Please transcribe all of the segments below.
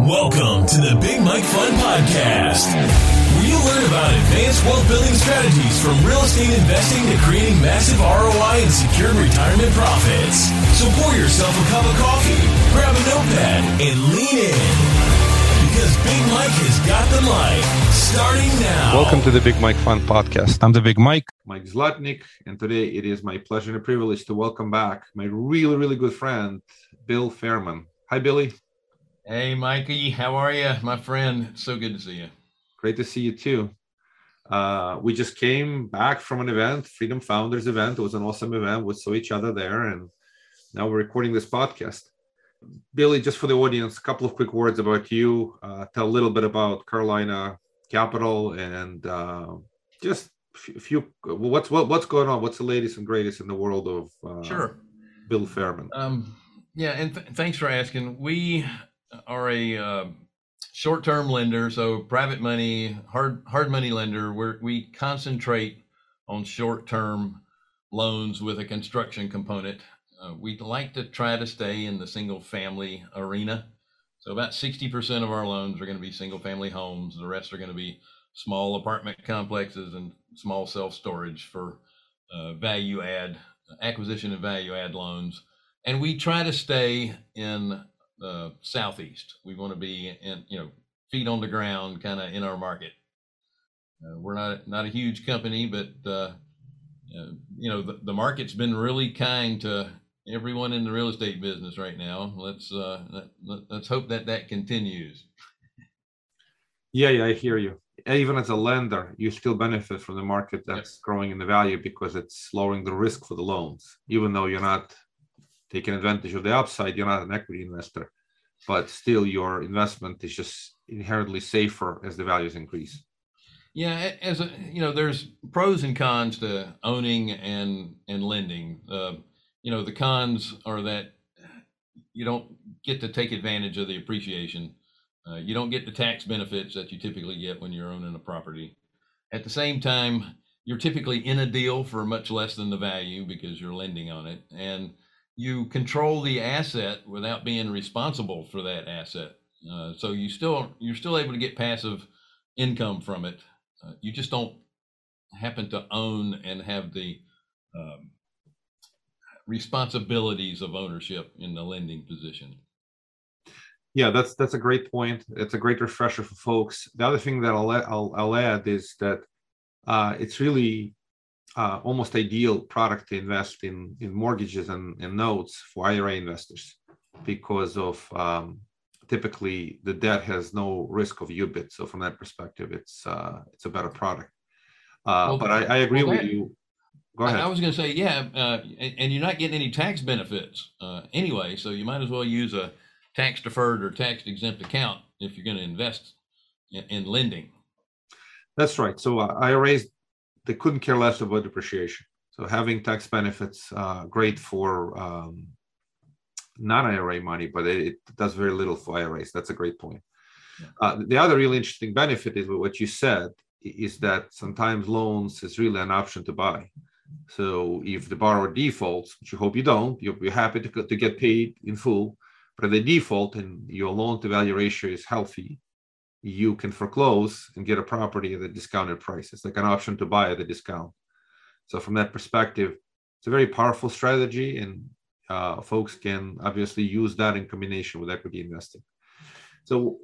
Welcome to the Big Mike Fund Podcast, where you learn about advanced wealth building strategies from real estate investing to creating massive ROI and secured retirement profits. So pour yourself a cup of coffee, grab a notepad, and lean in. Because Big Mike has got the mic starting now. Welcome to the Big Mike Fund Podcast. I'm the Big Mike. Mike Zlatnik, and today it is my pleasure and privilege to welcome back my really, really good friend, Bill Fairman. Hi, Billy. Hey, Mikey, how are you, my friend? So good to see you. Great to see you too. Uh, we just came back from an event, Freedom Founders event. It was an awesome event. We saw each other there, and now we're recording this podcast. Billy, just for the audience, a couple of quick words about you. Uh, tell a little bit about Carolina Capital and uh, just a few. What's what, what's going on? What's the latest and greatest in the world of uh, Sure. Bill Fairman? Um, yeah, and th- thanks for asking. We are a uh, short-term lender, so private money, hard hard money lender. Where we concentrate on short-term loans with a construction component. Uh, we like to try to stay in the single-family arena. So about 60% of our loans are going to be single-family homes. The rest are going to be small apartment complexes and small self-storage for uh, value add acquisition and value add loans. And we try to stay in the southeast. We want to be in, you know, feet on the ground, kind of in our market. Uh, we're not not a huge company, but uh, uh, you know the, the market's been really kind to everyone in the real estate business right now. Let's uh, let, let's hope that that continues. Yeah, yeah, I hear you. Even as a lender, you still benefit from the market that's growing in the value because it's lowering the risk for the loans. Even though you're not taking advantage of the upside, you're not an equity investor, but still your investment is just inherently safer as the values increase. Yeah, as a, you know, there's pros and cons to owning and and lending. Uh, you know, the cons are that you don't get to take advantage of the appreciation. Uh, you don't get the tax benefits that you typically get when you're owning a property. At the same time, you're typically in a deal for much less than the value because you're lending on it, and you control the asset without being responsible for that asset. Uh, so you still you're still able to get passive income from it. Uh, you just don't happen to own and have the um, responsibilities of ownership in the lending position. Yeah, that's that's a great point. It's a great refresher for folks. The other thing that I'll I'll, I'll add is that uh, it's really uh, almost ideal product to invest in in mortgages and, and notes for IRA investors because of um, typically the debt has no risk of UBIT. So from that perspective, it's uh, it's a better product. Uh, Well, but I, I agree well, with that- you. Go ahead. I was going to say, yeah, uh, and, and you're not getting any tax benefits uh, anyway, so you might as well use a tax deferred or tax exempt account if you're going to invest in, in lending. That's right. So uh, IRAs, they couldn't care less about depreciation. So having tax benefits, uh, great for um, non-IRA money, but it, it does very little for IRAs. That's a great point. Yeah. Uh, the other really interesting benefit is what you said is that sometimes loans is really an option to buy. So if the borrower defaults, which you hope you don't, you'll be happy to, to get paid in full. But if they default and your loan to value ratio is healthy, you can foreclose and get a property at a discounted price. It's like an option to buy at a discount. So from that perspective, it's a very powerful strategy, and uh, folks can obviously use that in combination with equity investing. So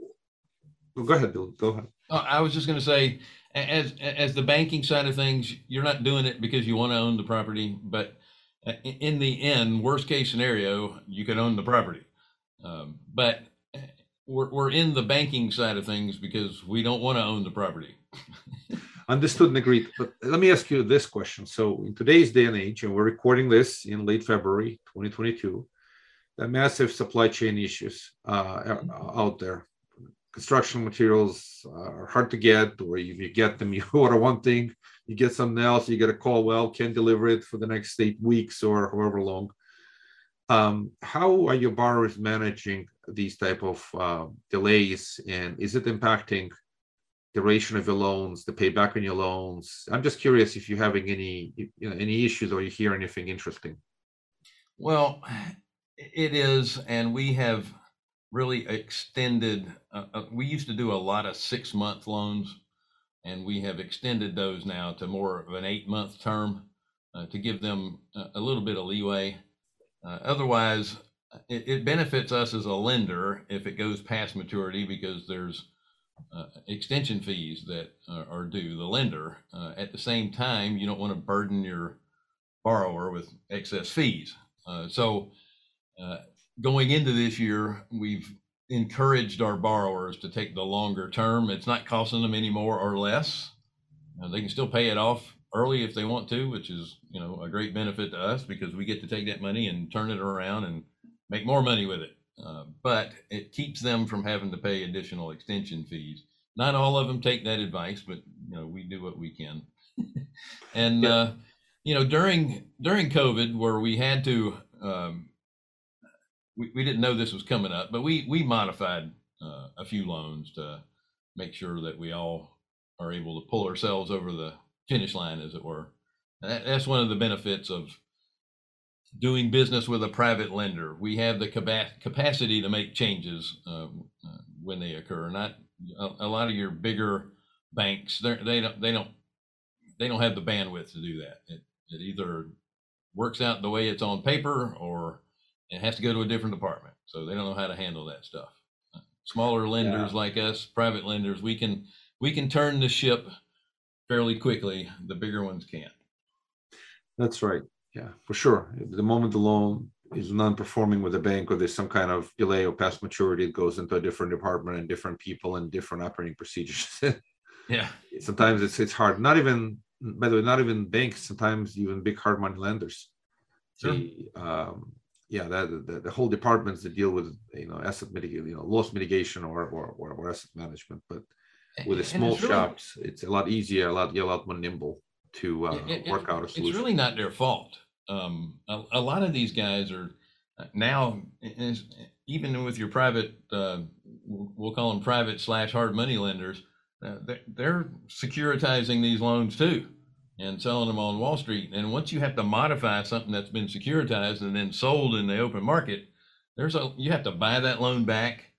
well, go ahead, Bill. Go ahead. Uh, I was just going to say, as as the banking side of things, you're not doing it because you want to own the property, but uh, in the end, worst case scenario, you can own the property. Um, but we're we're in the banking side of things because we don't want to own the property. Understood and agreed. But let me ask you this question. So in today's day and age, and we're recording this in late February 2022, the massive supply chain issues uh, out there. Construction materials are hard to get, or if you get them, you order one thing, you get something else, you get a call, well, can't deliver it for the next eight weeks or however long. Um, how are your borrowers managing these type of uh, delays, and is it impacting duration of your loans, the payback on your loans. I'm just curious if you're having any you know, any issues or you hear anything interesting. Well, it is, and we have really extended. Uh, uh, we used to do a lot of six month loans, and we have extended those now to more of an eight month term uh, to give them a, a, little bit of leeway. Uh, otherwise, it, it, benefits us as a lender if it goes past maturity because there's uh, extension fees that are due the lender. Uh, at the same time, you don't want to burden your borrower with excess fees. so going into this year, we've encouraged our borrowers to take the longer term. It's not costing them any more or less. Uh, they can still pay it off early if they want to, which is you know a great benefit to us because we get to take that money and turn it around and make more money with it. Uh, but it keeps them from having to pay additional extension fees. Not all of them take that advice, but you know we do what we can. and yeah. uh, you know during during COVID, where we had to um, we, we didn't know this was coming up, but we we modified uh, a few loans to make sure that we all are able to pull ourselves over the finish line, as it were. That, that's one of the benefits of doing business with a private lender. We have the capacity to make changes uh, uh, when they occur. Not a, a, lot of your bigger banks, they don't they don't they don't have the bandwidth to do that. It, it either works out the way it's on paper or it has to go to a different department. So they don't know how to handle that stuff. Smaller lenders yeah. like us, private lenders, we can we can turn the ship fairly quickly. The bigger ones can't. That's right. Yeah, for sure. The moment the loan is non-performing with the bank or there's some kind of delay or past maturity, it goes into a different department and different people and different operating procedures. yeah. Sometimes it's it's hard. Not even by the way, not even banks, sometimes even big hard money lenders. Sure. The, um, yeah, that the, the whole departments that deal with you know asset mitigation, you know, loss mitigation or or, or, or asset management. But with the small it's really, shops, it's a lot easier, a lot, a lot more nimble to uh, it, work out a solution. It's really not their fault. Um, a, a, lot of these guys are uh, now, even with your private, uh, we'll call them private slash hard money lenders, uh, they're, they're securitizing these loans too and selling them on Wall Street. And once you have to modify something that's been securitized and then sold in the open market, there's a you have to buy that loan back.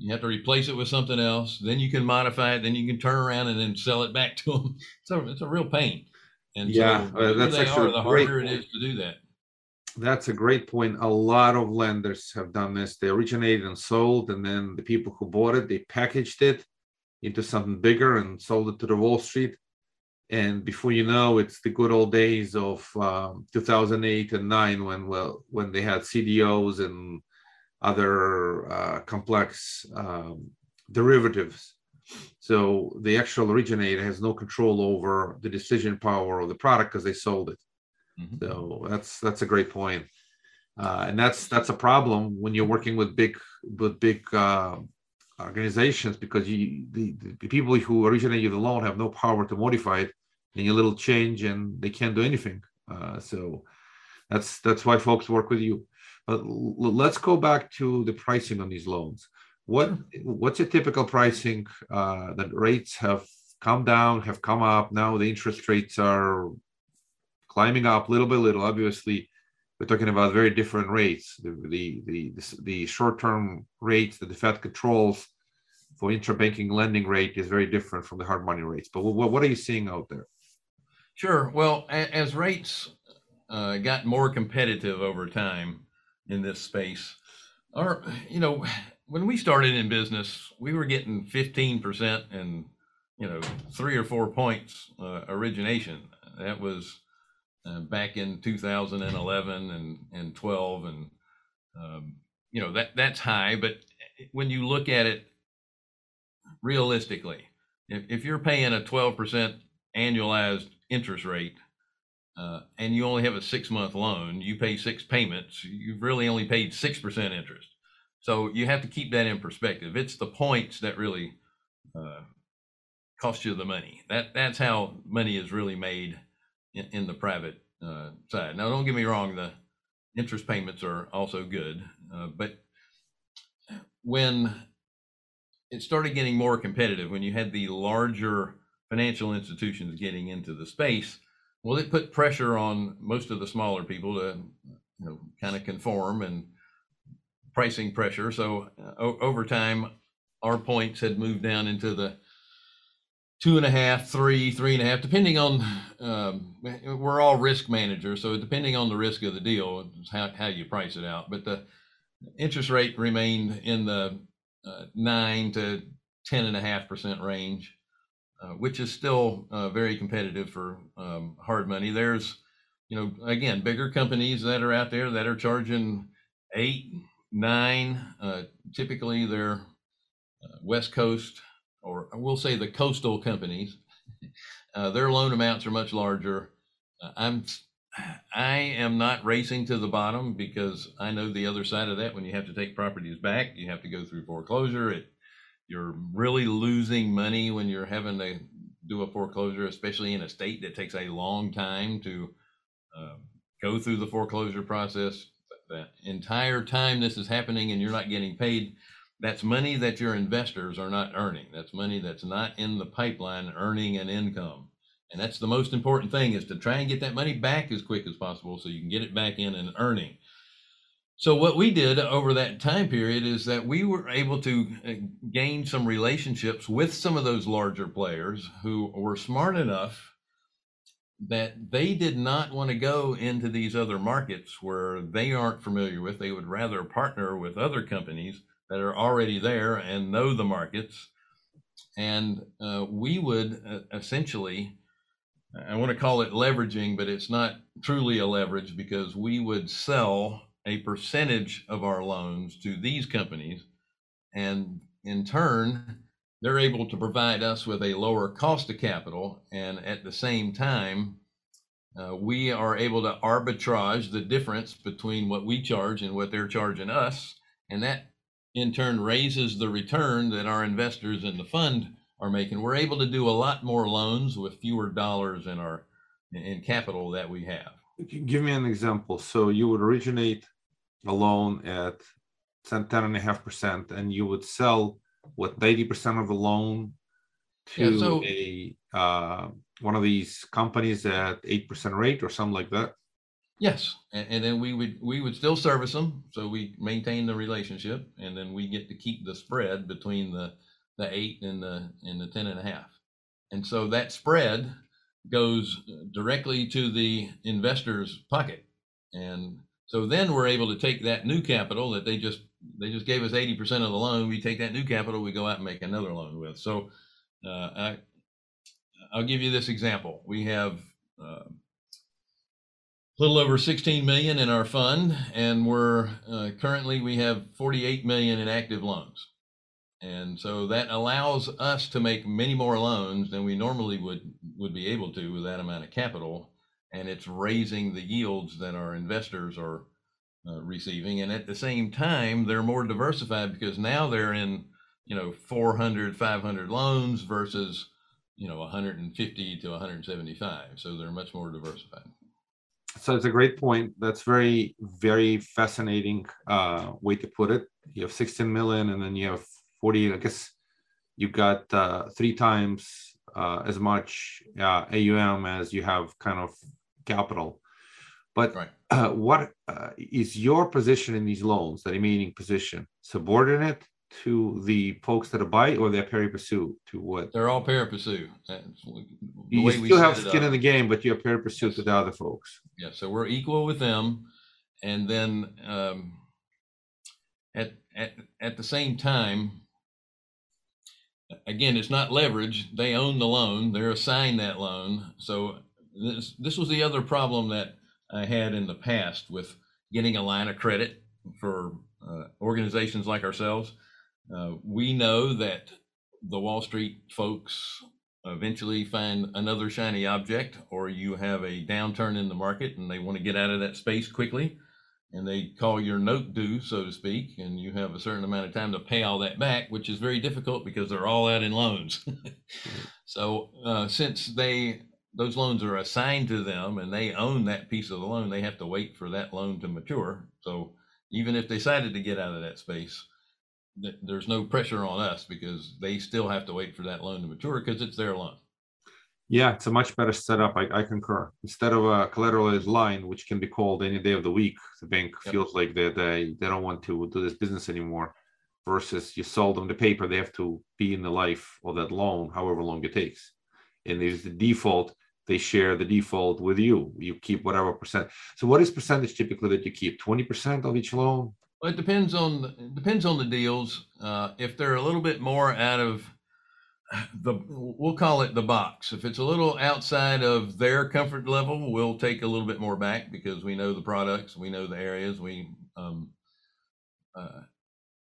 You have to replace it with something else. Then you can modify it. Then you can turn around and then sell it back to them. So it's a real pain. And yeah, so uh, that's actually are, the harder it is to do that. That's a great point. A lot of lenders have done this. They originated and sold, and then the people who bought it, they packaged it into something bigger and sold it to the Wall Street and before you know it's the good old days of um, 2008 and 9 when well when they had cdos and other uh, complex um, derivatives so the actual originator has no control over the decision power of the product because they sold it mm-hmm. so that's that's a great point uh, and that's that's a problem when you're working with big with big uh, organizations because you the, the people who originate you the loan have no power to modify it any little change and they can't do anything. Uh, so that's that's why folks work with you. But l- let's go back to the pricing on these loans. What what's your typical pricing? Uh, that rates have come down, have come up. Now the interest rates are climbing up little by little. Obviously, we're talking about very different rates. The the the, the, short-term rates that the Fed controls for intrabanking lending rate is very different from the hard money rates. But what, what are you seeing out there? Sure. Well, as rates uh, got more competitive over time in this space, or you know, when we started in business, we were getting 15% and you know three or four points uh, origination. That was uh, back in 2011 and and 12, and um, you know that that's high. But when you look at it realistically, if, if you're paying a 12% annualized interest rate uh, and you only have a six month loan, you pay six payments, you've really only paid 6% interest. So you have to keep that in perspective. It's the points that really uh, cost you the money. That That's how money is really made in, in the private uh, side. Now, don't get me wrong, the interest payments are also good, uh, but when it started getting more competitive, when you had the larger financial institutions getting into the space, well, it put pressure on most of the smaller people to, you know, kind of conform and pricing pressure. So uh, o- over time, our points had moved down into the two and a half, three, three and a half, depending on. Um, we're all risk managers, so depending on the risk of the deal, how how you price it out. But the interest rate remained in the uh, nine to ten and a half percent range, uh, which is still uh, very competitive for um, hard money. There's, you know, again, bigger companies that are out there that are charging eight, nine. Uh, typically, they're uh, West Coast, or we'll say the coastal companies. Uh, their loan amounts are much larger. I'm I am not racing to the bottom because I know the other side of that. When you have to take properties back, you have to go through foreclosure. It you're really losing money when you're having to do a foreclosure, especially in a state that takes a long time to uh, go through the foreclosure process. The entire time this is happening and you're not getting paid, that's money that your investors are not earning. That's money that's not in the pipeline earning an income. And that's the most important thing is to try and get that money back as quick as possible so you can get it back in and earning. So what we did over that time period is that we were able to uh, gain some relationships with some of those larger players who were smart enough that they did not want to go into these other markets where they aren't familiar with. They would rather partner with other companies that are already there and know the markets. And uh, we would uh, essentially, I want to call it leveraging, but it's not truly a leverage because we would sell a percentage of our loans to these companies. And in turn, they're able to provide us with a lower cost of capital. And at the same time, uh, we are able to arbitrage the difference between what we charge and what they're charging us. And that in turn raises the return that our investors in the fund are making. We're able to do a lot more loans with fewer dollars in our in capital that we have. Give me an example. So you would originate a loan at 10, 10.5%, and you would sell what 80% of the loan to Yeah, so- a uh, one of these companies at 8% rate or something like that. Yes, and, and then we would we would still service them, so we maintain the relationship, and then we get to keep the spread between the the eight and the and the ten and a half, and so that spread goes directly to the investor's pocket, and so then we're able to take that new capital that they just they just gave us eighty percent of the loan. We take that new capital, we go out and make another loan with. So uh, I I'll give you this example. We have. Uh, little over 16 million in our fund and we're uh, currently we have 48 million in active loans and so that allows us to make many more loans than we normally would would be able to with that amount of capital and it's raising the yields that our investors are uh, receiving and at the same time they're more diversified because now they're in you know 400 500 loans versus you know 150 to 175 so they're much more diversified So it's a great point. That's very, very fascinating uh, way to put it. You have 16 million, and then you have 40. I guess you've got uh, three times uh, as much uh, AUM as you have kind of capital. But right uh, what uh, is your position in these loans, the remaining position, subordinate to the folks that are buy, or they're pari passu to what? They're all pari the You still have skin in the game, but you're pari passu Yes. to the other folks. Yeah, so we're equal with them, and then um, at at at the same time, again, it's not leverage. They own the loan. They're assigned that loan. So this this was the other problem that I had in the past with getting a line of credit for uh, organizations like ourselves. Uh, we know that the Wall Street folks eventually find another shiny object, or you have a downturn in the market and they want to get out of that space quickly, and they call your note due, so to speak, and you have a certain amount of time to pay all that back, which is very difficult because they're all out in loans. so uh, since they those loans are assigned to them and they own that piece of the loan, they have to wait for that loan to mature. So even if they decided to get out of that space, th- there's no pressure on us because they still have to wait for that loan to mature because it's their loan. Yeah, it's a much better setup. I, I concur. Instead of a collateralized line, which can be called any day of the week, the bank Yep. feels like they, they they don't want to do this business anymore. Versus you sold them the paper, they have to be in the life of that loan, however long it takes. And there's the default, they share the default with you. You keep whatever percent. So what is percentage typically that you keep? 20% of each loan? Well, it depends on it depends on the deals. Uh, if they're a little bit more out of the, we'll call it the box. If it's a little outside of their comfort level, we'll take a little bit more back because we know the products, we know the areas, we um, uh,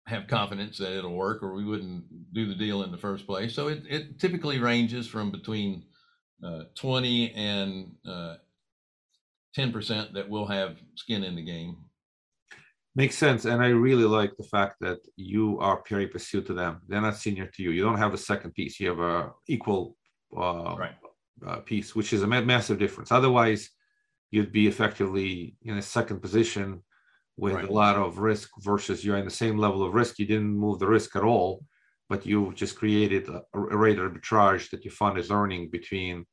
have confidence that it'll work, or we wouldn't do the deal in the first place. So it it typically ranges from between uh, twenty and uh, ten percent that we'll have skin in the game. Makes sense. And I really like the fact that you are pari passu to them. They're not senior to you. You don't have a second piece. You have a equal uh, Right. uh, piece, which is a massive difference. Otherwise, you'd be effectively in a second position with Right. a lot of risk versus you're in the same level of risk. You didn't move the risk at all, but you just created a, a rate arbitrage that your fund is earning between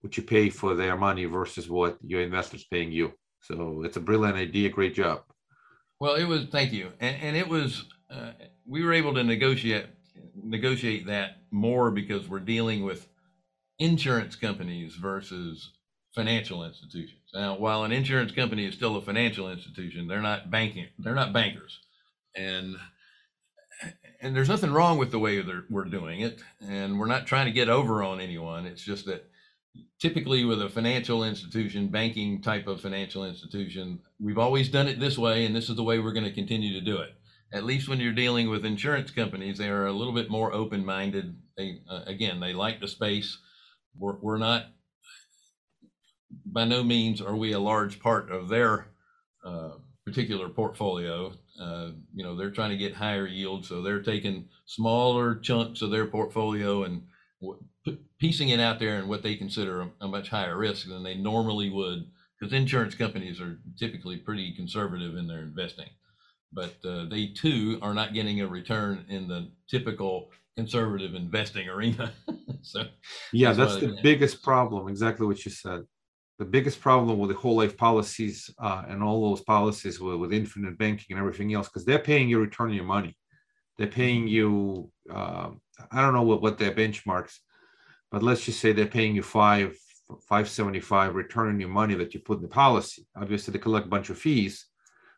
what you pay for their money versus what your investors paying you. So it's a brilliant idea. Great job. Well, it was. Thank you, and, and it was. Uh, we were able to negotiate negotiate that more because we're dealing with insurance companies versus financial institutions. Now, while an insurance company is still a financial institution, they're not banking. They're not bankers, and and there's nothing wrong with the way they're, we're doing it, and we're not trying to get over on anyone. It's just that typically with a financial institution, banking type of financial institution, we've always done it this way, and this is the way we're going to continue to do it. At least when you're dealing with insurance companies, they are a little bit more open-minded. They uh, again, they like the space. We're, we're not by no means are we a large part of their uh, particular portfolio. Uh, you know, they're trying to get higher yield, so they're taking smaller chunks of their portfolio and piecing it out there in what they consider a, a much higher risk than they normally would, because insurance companies are typically pretty conservative in their investing. But uh, they too are not getting a return in the typical conservative investing arena. so Yeah, That's that's the biggest problem. Exactly what you said. The biggest problem with the whole life policies uh, and all those policies with, with infinite banking and everything else, because they're paying you return on your money. They're paying you. um I don't know what what their benchmarks, but let's just say they're paying you five five seventy five return on your money that you put in the policy. Obviously, they collect a bunch of fees,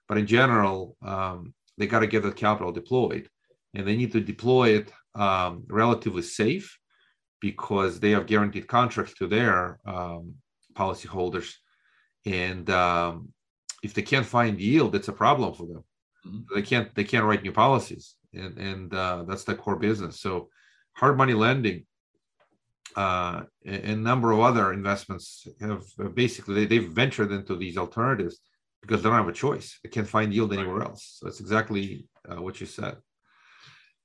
but in general, um, they got to get the capital deployed, and they need to deploy it um, relatively safe because they have guaranteed contracts to their um, policyholders, and um, if they can't find yield, it's a problem for them. Mhm. They can't they can't write new policies, and and uh, that's their core business. So, hard money lending uh, and a number of other investments have uh, basically they, they've ventured into these alternatives because they don't have a choice. They can't find yield Right. anywhere else. So that's exactly uh, what you said.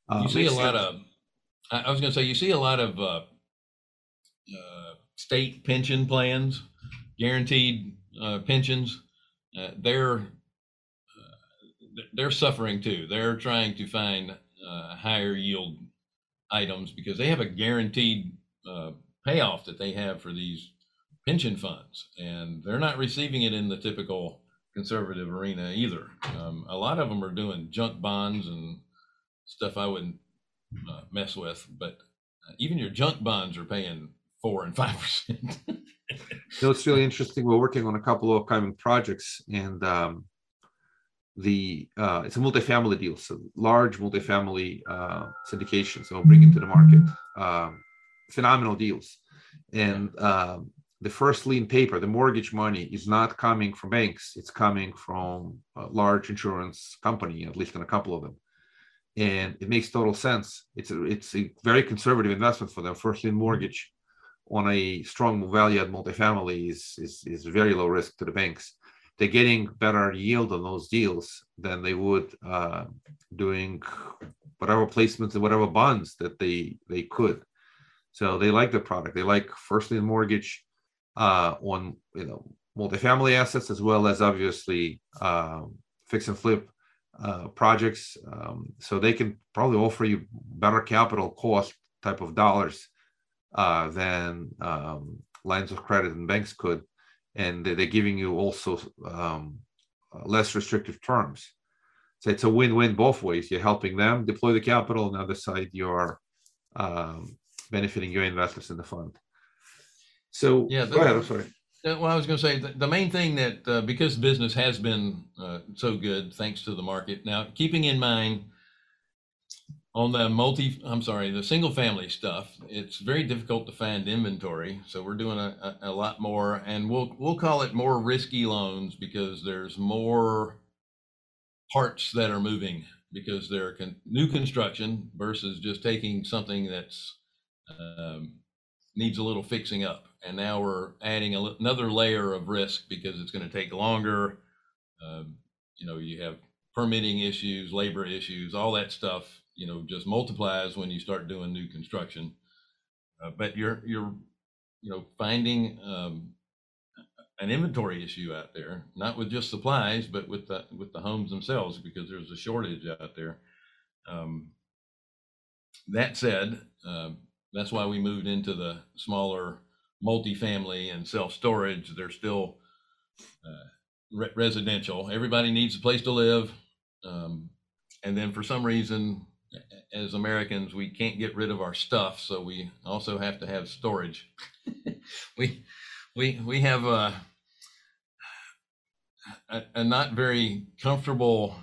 Uh, you see a makes lot sense. of I I was going to say you see a lot of uh, uh, state pension plans, guaranteed uh, pensions. Uh, they're uh, they're suffering too. They're trying to find uh, higher yield items because they have a guaranteed uh, payoff that they have for these pension funds, and they're not receiving it in the typical conservative arena either. Um, a lot of them are doing junk bonds and stuff I wouldn't uh, mess with. But even your junk bonds are paying four and five percent. So it's really interesting. We're working on a couple of upcoming projects, and um, the uh, it's a multifamily deal, so large multifamily uh, syndications that we'll bring into the market. Um, phenomenal deals, and um, the first lien paper, the mortgage money, is not coming from banks. It's coming from a large insurance company, at least in a couple of them. And it makes total sense. It's a, it's a very conservative investment for them. First lien mortgage on a strong value add multifamily is, is, is very low risk to the banks. They're getting better yield on those deals than they would uh, doing whatever placements and whatever bonds that they they could. So they like the product. They like first lien mortgage uh, on you know multifamily assets as well as obviously um, fix and flip uh, projects. Um, so they can probably offer you better capital cost type of dollars uh, than um, lines of credit and banks could, and they're giving you also um, less restrictive terms. So it's a win-win both ways. You're helping them deploy the capital, on the other side, you're um, benefiting your investors in the fund. So yeah, go ahead. I'm sorry. Well, I was going to say the, the main thing that uh, because business has been uh, so good thanks to the market. Now, keeping in mind on the multi, I'm sorry, the single family stuff, it's very difficult to find inventory. So we're doing a, a, a lot more, and we'll we'll call it more risky loans because there's more parts that are moving because they're con- new construction versus just taking something that's um, needs a little fixing up. And now we're adding another layer of risk because it's going to take longer. Um, you know, you have permitting issues, labor issues, all that stuff. You know, just multiplies when you start doing new construction. Uh, but you're you're you know finding um, an inventory issue out there, not with just supplies, but with the with the homes themselves, because there's a shortage out there. Um, that said, uh, that's why we moved into the smaller multifamily and self storage. They're still uh, re- residential. Everybody needs a place to live, um, and then for some reason, as Americans, we can't get rid of our stuff, so we also have to have storage. we we we have a, a, a not very comfortable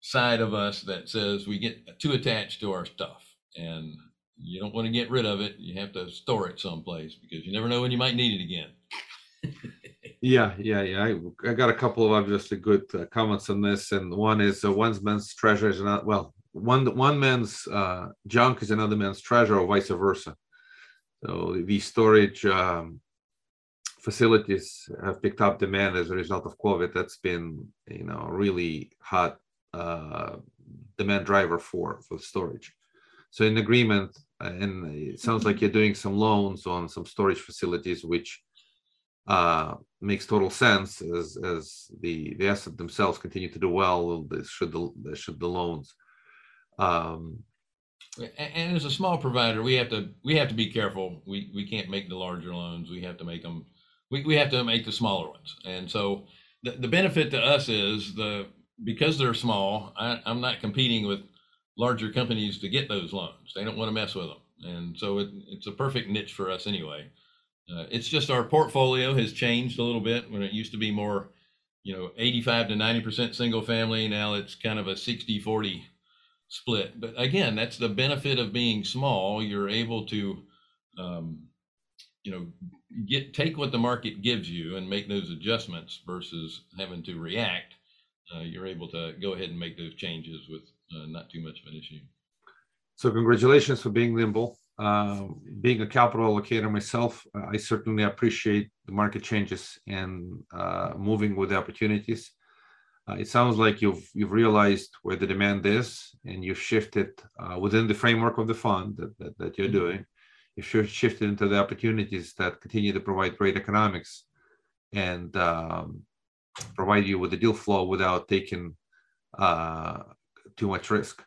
side of us that says we get too attached to our stuff and you don't want to get rid of it you have to store it someplace because you never know when you might need it again yeah yeah yeah i, I got a couple of obviously good uh, comments on this and one is uh, one man's treasure is not well one one man's uh, junk is another man's treasure or vice versa so the storage um, facilities have picked up demand as a result of COVID. That's been, you know, really hot uh, demand driver for for storage. So in agreement, and it sounds like you're doing some loans on some storage facilities, which uh, makes total sense as as the the asset themselves continue to do well. Should the should the loans. Um, and as a small provider, we have to we have to be careful. We we can't make the larger loans. We have to make them we, we have to make the smaller ones. And so the, the benefit to us is the because they're small, I, I'm not competing with larger companies to get those loans. They don't want to mess with them. And so it, it's a perfect niche for us anyway. Uh, it's just our portfolio has changed a little bit when it used to be more, you know, 85 to 90% single family. Now it's kind of a 60 40 split. But again, that's the benefit of being small. You're able to, um, you know, get take what the market gives you and make those adjustments versus having to react. Uh, you're able to go ahead and make those changes with uh, not too much of an issue. So, congratulations for being nimble. Uh, being a capital allocator myself, I certainly appreciate the market changes and uh, moving with the opportunities. Uh, it sounds like you've you've realized where the demand is, and you've shifted uh, within the framework of the fund that, you're mm-hmm. doing you should shift into the opportunities that continue to provide great economics and um, provide you with the deal flow without taking uh, too much risk.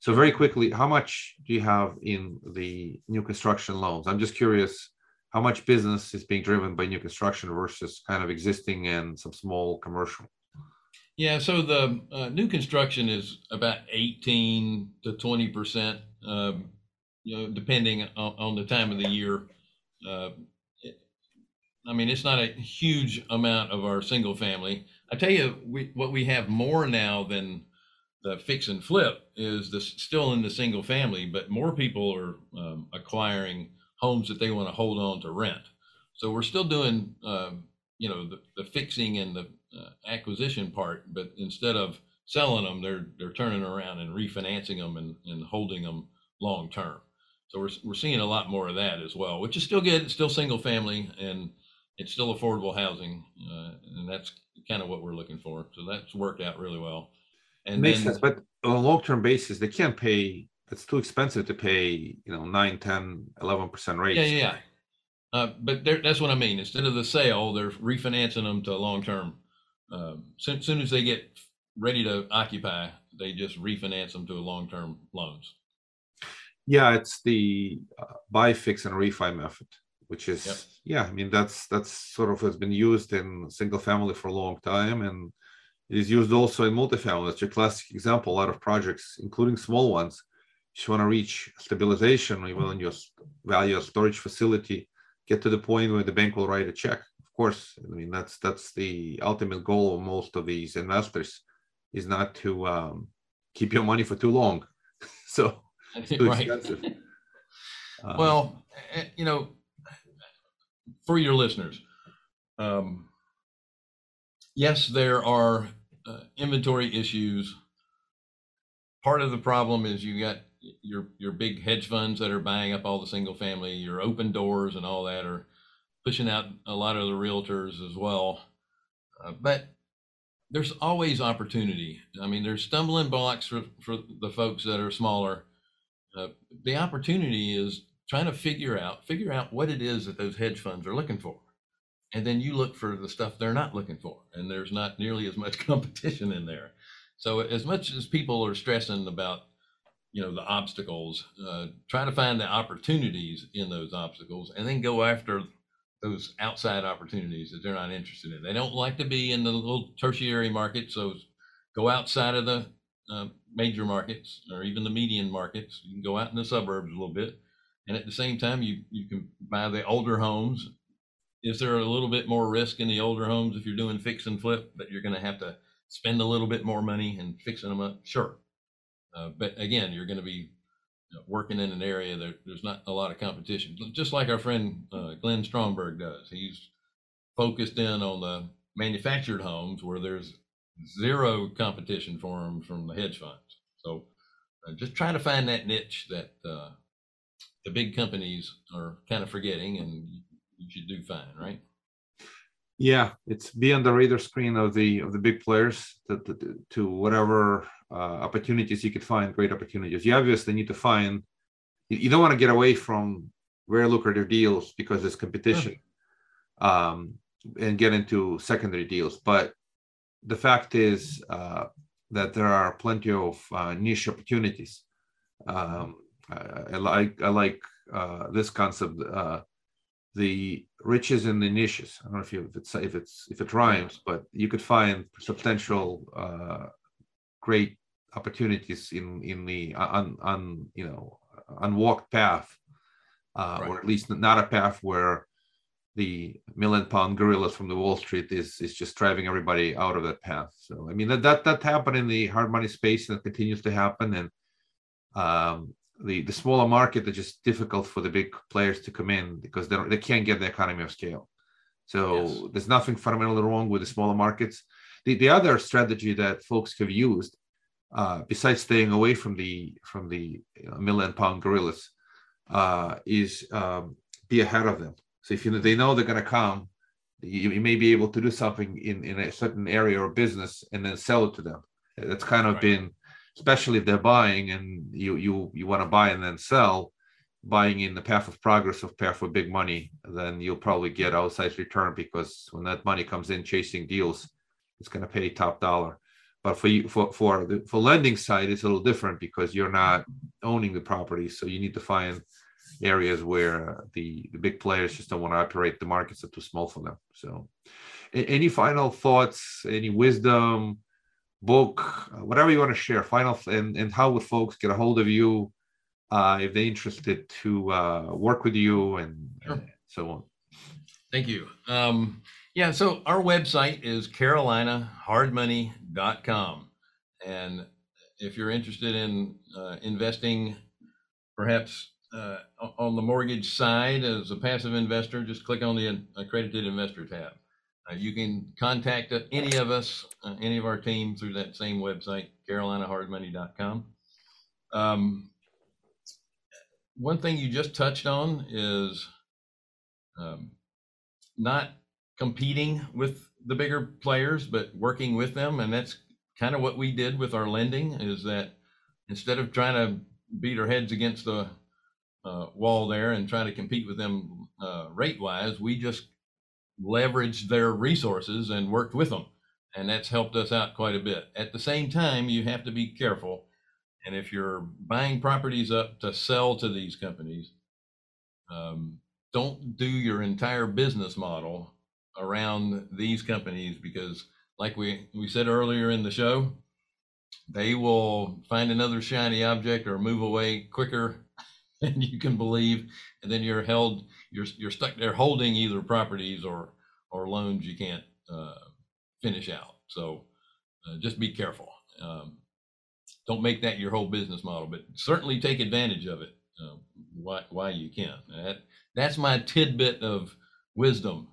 So very quickly, how much do you have in the new construction loans? I'm just curious how much business is being driven by new construction versus kind of existing and some small commercial. Yeah, so the uh, new construction is about 18 to 20 percent. Um, you know, depending on, on the time of the year. Uh, it, I mean, it's not a huge amount of our single family. I tell you, we, what we have more now than the fix and flip is still in the single family, but more people are um, acquiring homes that they want to hold on to rent. So we're still doing, um, you know, the, the fixing and the uh, acquisition part, but instead of selling them, they're they're turning around and refinancing them and, and holding them long term. So we're, we're seeing a lot more of that as well, which is still good. It's still single family and it's still affordable housing. Uh, and that's kind of what we're looking for. So that's worked out really well. And makes then, sense. But on a long-term basis, they can't pay, it's too expensive to pay, you know, 9, 10, 11% rates. Yeah, yeah. Uh, but that's what I mean. Instead of the sale, they're refinancing them to long-term. Um, soon, soon as they get ready to occupy, they just refinance them to long-term loans. Yeah, it's the uh, buy, fix, and refi method, which is Yep. yeah. I mean that's that's sort of has been used in single family for a long time, and it is used also in multifamily. It's a classic example. A lot of projects, including small ones, just want to reach stabilization, even on your value of storage facility, get to the point where the bank will write a check. Of course, I mean that's that's the ultimate goal of most of these investors, is not to um, keep your money for too long. so too right. expensive. Um, Well, eh, you know, for your listeners, um, yes, there are uh, inventory issues. Part of the problem is you got your your big hedge funds that are buying up all the single family. Your open doors and all that are pushing out a lot of the realtors as well. Uh, but there's always opportunity. I mean, there's stumbling blocks for, for the folks that are smaller. Uh, the opportunity is trying to figure out figure out what it is that those hedge funds are looking for and then you look for the stuff they're not looking for and there's not nearly as much competition in there so as much as people are stressing about you know the obstacles uh, try to find the opportunities in those obstacles and then go after those outside opportunities that they're not interested in they don't like to be in the little tertiary market so go outside of the uh, major markets or even the median markets you can go out in the suburbs a little bit and at the same time, you, you can buy the older homes. Is there a little bit more risk in the older homes if you're doing fix and flip that you're going to have to spend a little bit more money and fixing them up? Sure. Uh, but again, you're going to be working in an area that there's not a lot of competition, just like our friend uh, Glenn Stromberg does. He's focused in on the manufactured homes where there's zero competition for them from the hedge funds. So uh, just try to find that niche that uh, the big companies are kind of forgetting and you, should do fine, right? Yeah, it's be on the radar screen of the of the big players to, to, to whatever uh, opportunities you could find, great opportunities. You obviously need to find. You, don't want to get away from very lucrative deals because there's competition, um, and get into secondary deals. But the fact is uh, that there are plenty of uh, niche opportunities. Um, I, I like I like uh, this concept. Uh, the riches in the niches. I don't know if, you, if it's if it's if it rhymes, but you could find substantial, uh, great opportunities in in the un, un you know unwalked path, uh, Right. or at least not a path where the million pound gorillas from the Wall Street is is just driving everybody out of that path. So I mean that that that happened in the hard money space and it continues to happen. And um, the the smaller market is just difficult for the big players to come in because they they can't get the economy of scale. So Yes. there's nothing fundamentally wrong with the smaller markets. The the other strategy that folks have used, uh, besides staying away from the from the you know, million pound gorillas, uh, is um, be ahead of them. So if you know they know they're going to come, you, you may be able to do something in in a certain area or business and then sell it to them. That's kind of Right. been, especially if they're buying and you you you want to buy and then sell, buying in the path of progress of path for big money, then you'll probably get outsized return because when that money comes in chasing deals, it's going to pay top dollar. But for you for for the for lending side, it's a little different because you're not owning the property, so you need to find areas where uh, the the big players just don't want to operate. The markets are too small for them. So, any final thoughts? Any wisdom? Book, uh, whatever you want to share. Final and and how would folks get a hold of you uh, if they're interested to uh, work with you and, Sure. and so on. Thank you. Um, yeah, so our website is carolinahardmoney.com. And if you're interested in uh, investing, perhaps uh, on the mortgage side as a passive investor, just click on the accredited investor tab. Uh, you can contact any of us, uh, any of our team through that same website, carolinahardmoney.com. Um, one thing you just touched on is um, not competing with the bigger players, but working with them. And that's kind of what we did with our lending is that instead of trying to beat our heads against the uh, wall there and try to compete with them uh, rate wise, we just leveraged their resources and worked with them. And that's helped us out quite a bit. At the same time, you have to be careful And if you're buying properties up to sell to these companies, um, don't do your entire business model around these companies because, like we, we said earlier in the show, they will find another shiny object or move away quicker than you can believe. And then you're held, you're, you're stuck there holding either properties or, or loans you can't uh, finish out. So uh, just be careful. Um, don't make that your whole business model, but certainly take advantage of it uh, why, why you can. That, that's my tidbit of wisdom.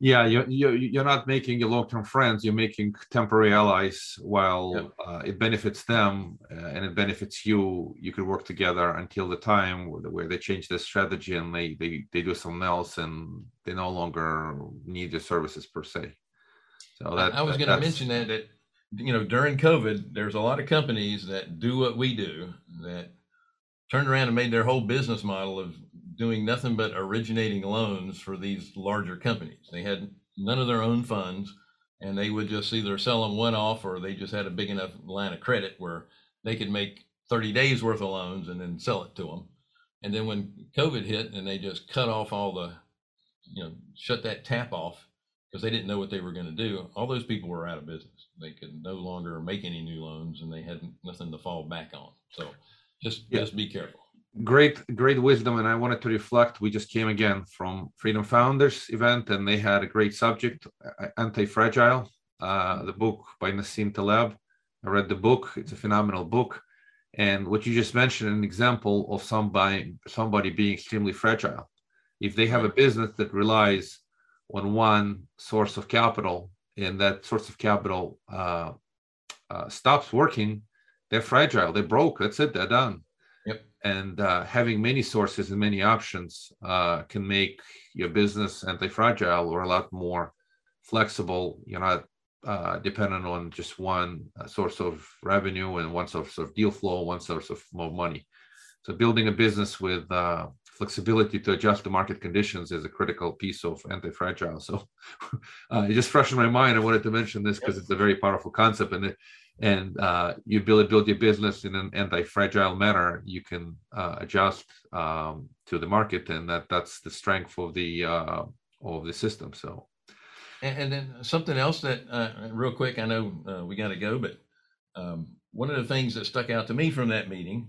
Yeah, you, you, you're not making your long-term friends. You're making temporary allies while uh, it benefits them uh, and it benefits you. You could work together until the time where, where they change their strategy and they, they, they do something else and they no longer need your services per se. So I- that I was going to mention that, that, you know, during COVID, there's a lot of companies that do what we do that turned around and made their whole business model of doing nothing but originating loans for these larger companies. They had none of their own funds and they would just either sell them one off or they just had a big enough line of credit where they could make 30 days worth of loans and then sell it to them. And then when COVID hit and they just cut off all the, you know, shut that tap off because they didn't know what they were going to do. All those people were out of business. They could no longer make any new loans, and they had nothing to fall back on. So, just Yeah. just be careful. Great great wisdom and i wanted to reflect. We just came again from freedom founders event and they had a great subject uh, anti-fragile uh, the book by nassim taleb. I read the book. It's a phenomenal book. And what you just mentioned an example of somebody somebody being extremely fragile. If they have a business that relies on one source of capital and that source of capital uh, uh, stops working they're fragile they're broke that's it they're done and uh, having many sources and many options uh, can make your business anti-fragile or a lot more flexible. You're not uh, dependent on just one uh, source of revenue and one source of deal flow one source of more money. So building a business with uh, flexibility to adjust to market conditions is a critical piece of anti-fragile. So uh, it just freshened my mind. I wanted to mention this because it's a very powerful concept and it, and uh, you build build your business in an anti-fragile manner, you can uh, adjust um, to the market, and that that's the strength of the uh, of the system. So, and, and then something else that, uh, real quick, I know uh, we got to go, but um, one of the things that stuck out to me from that meeting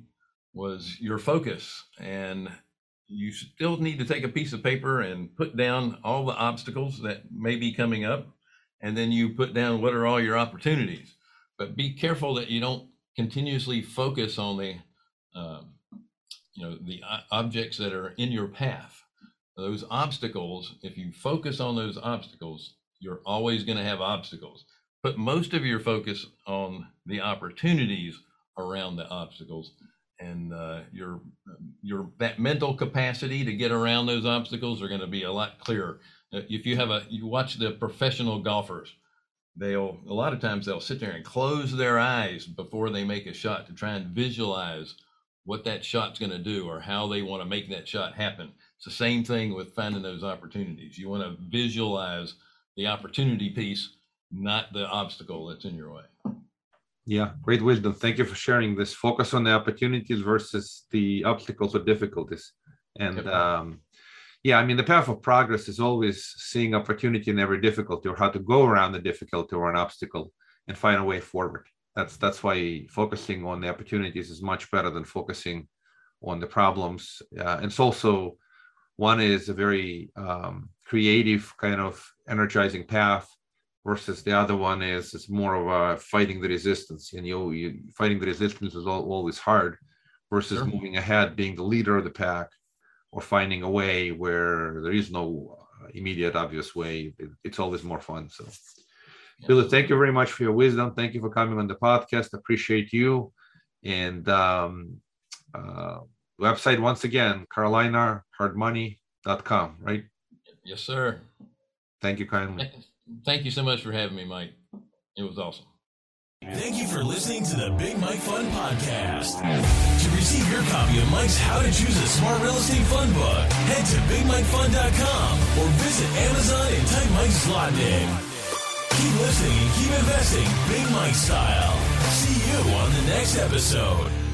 was your focus, and you still need to take a piece of paper and put down all the obstacles that may be coming up, and then you put down what are all your opportunities but be careful that you don't continuously focus on the um, you know the objects that are in your path. Those obstacles if you focus on those obstacles you're always going to have obstacles. Put most of your focus on the opportunities around the obstacles and uh, your your that mental capacity to get around those obstacles are going to be a lot clearer. If you have a you watch the professional golfers they'll a lot of times they'll sit there and close their eyes before they make a shot to try and visualize what that shot's going to do or how they want to make that shot happen. It's the same thing with finding those opportunities. You want to visualize the opportunity piece not the obstacle that's in your way. Yeah great wisdom. Thank you for sharing this. Focus on the opportunities versus the obstacles or difficulties. And um, yeah, I mean, the path of progress is always seeing opportunity in every difficulty or how to go around the difficulty or an obstacle and find a way forward. That's that's why focusing on the opportunities is much better than focusing on the problems. Uh, and it's also one is a very um, creative kind of energizing path versus the other one is it's more of a fighting the resistance and you, you fighting the resistance is al- always hard versus Sure. moving ahead being the leader of the pack or finding a way where there is no uh, immediate obvious way it, it's always more fun so. Billy thank you very much for your wisdom. Thank you for coming on the podcast. Appreciate you. And um, uh, website once again carolinahardmoney.com right? Yes sir. Thank you kindly. Thank you so much for having me mike. It was awesome Thank you for listening to the Big Mike Fund Podcast. To receive your copy of Mike's How to Choose a Smart Real Estate Fund book, head to BigMikeFund.com or visit Amazon and type Mike Zlotnick. Keep listening and keep investing Big Mike style. See you on the next episode.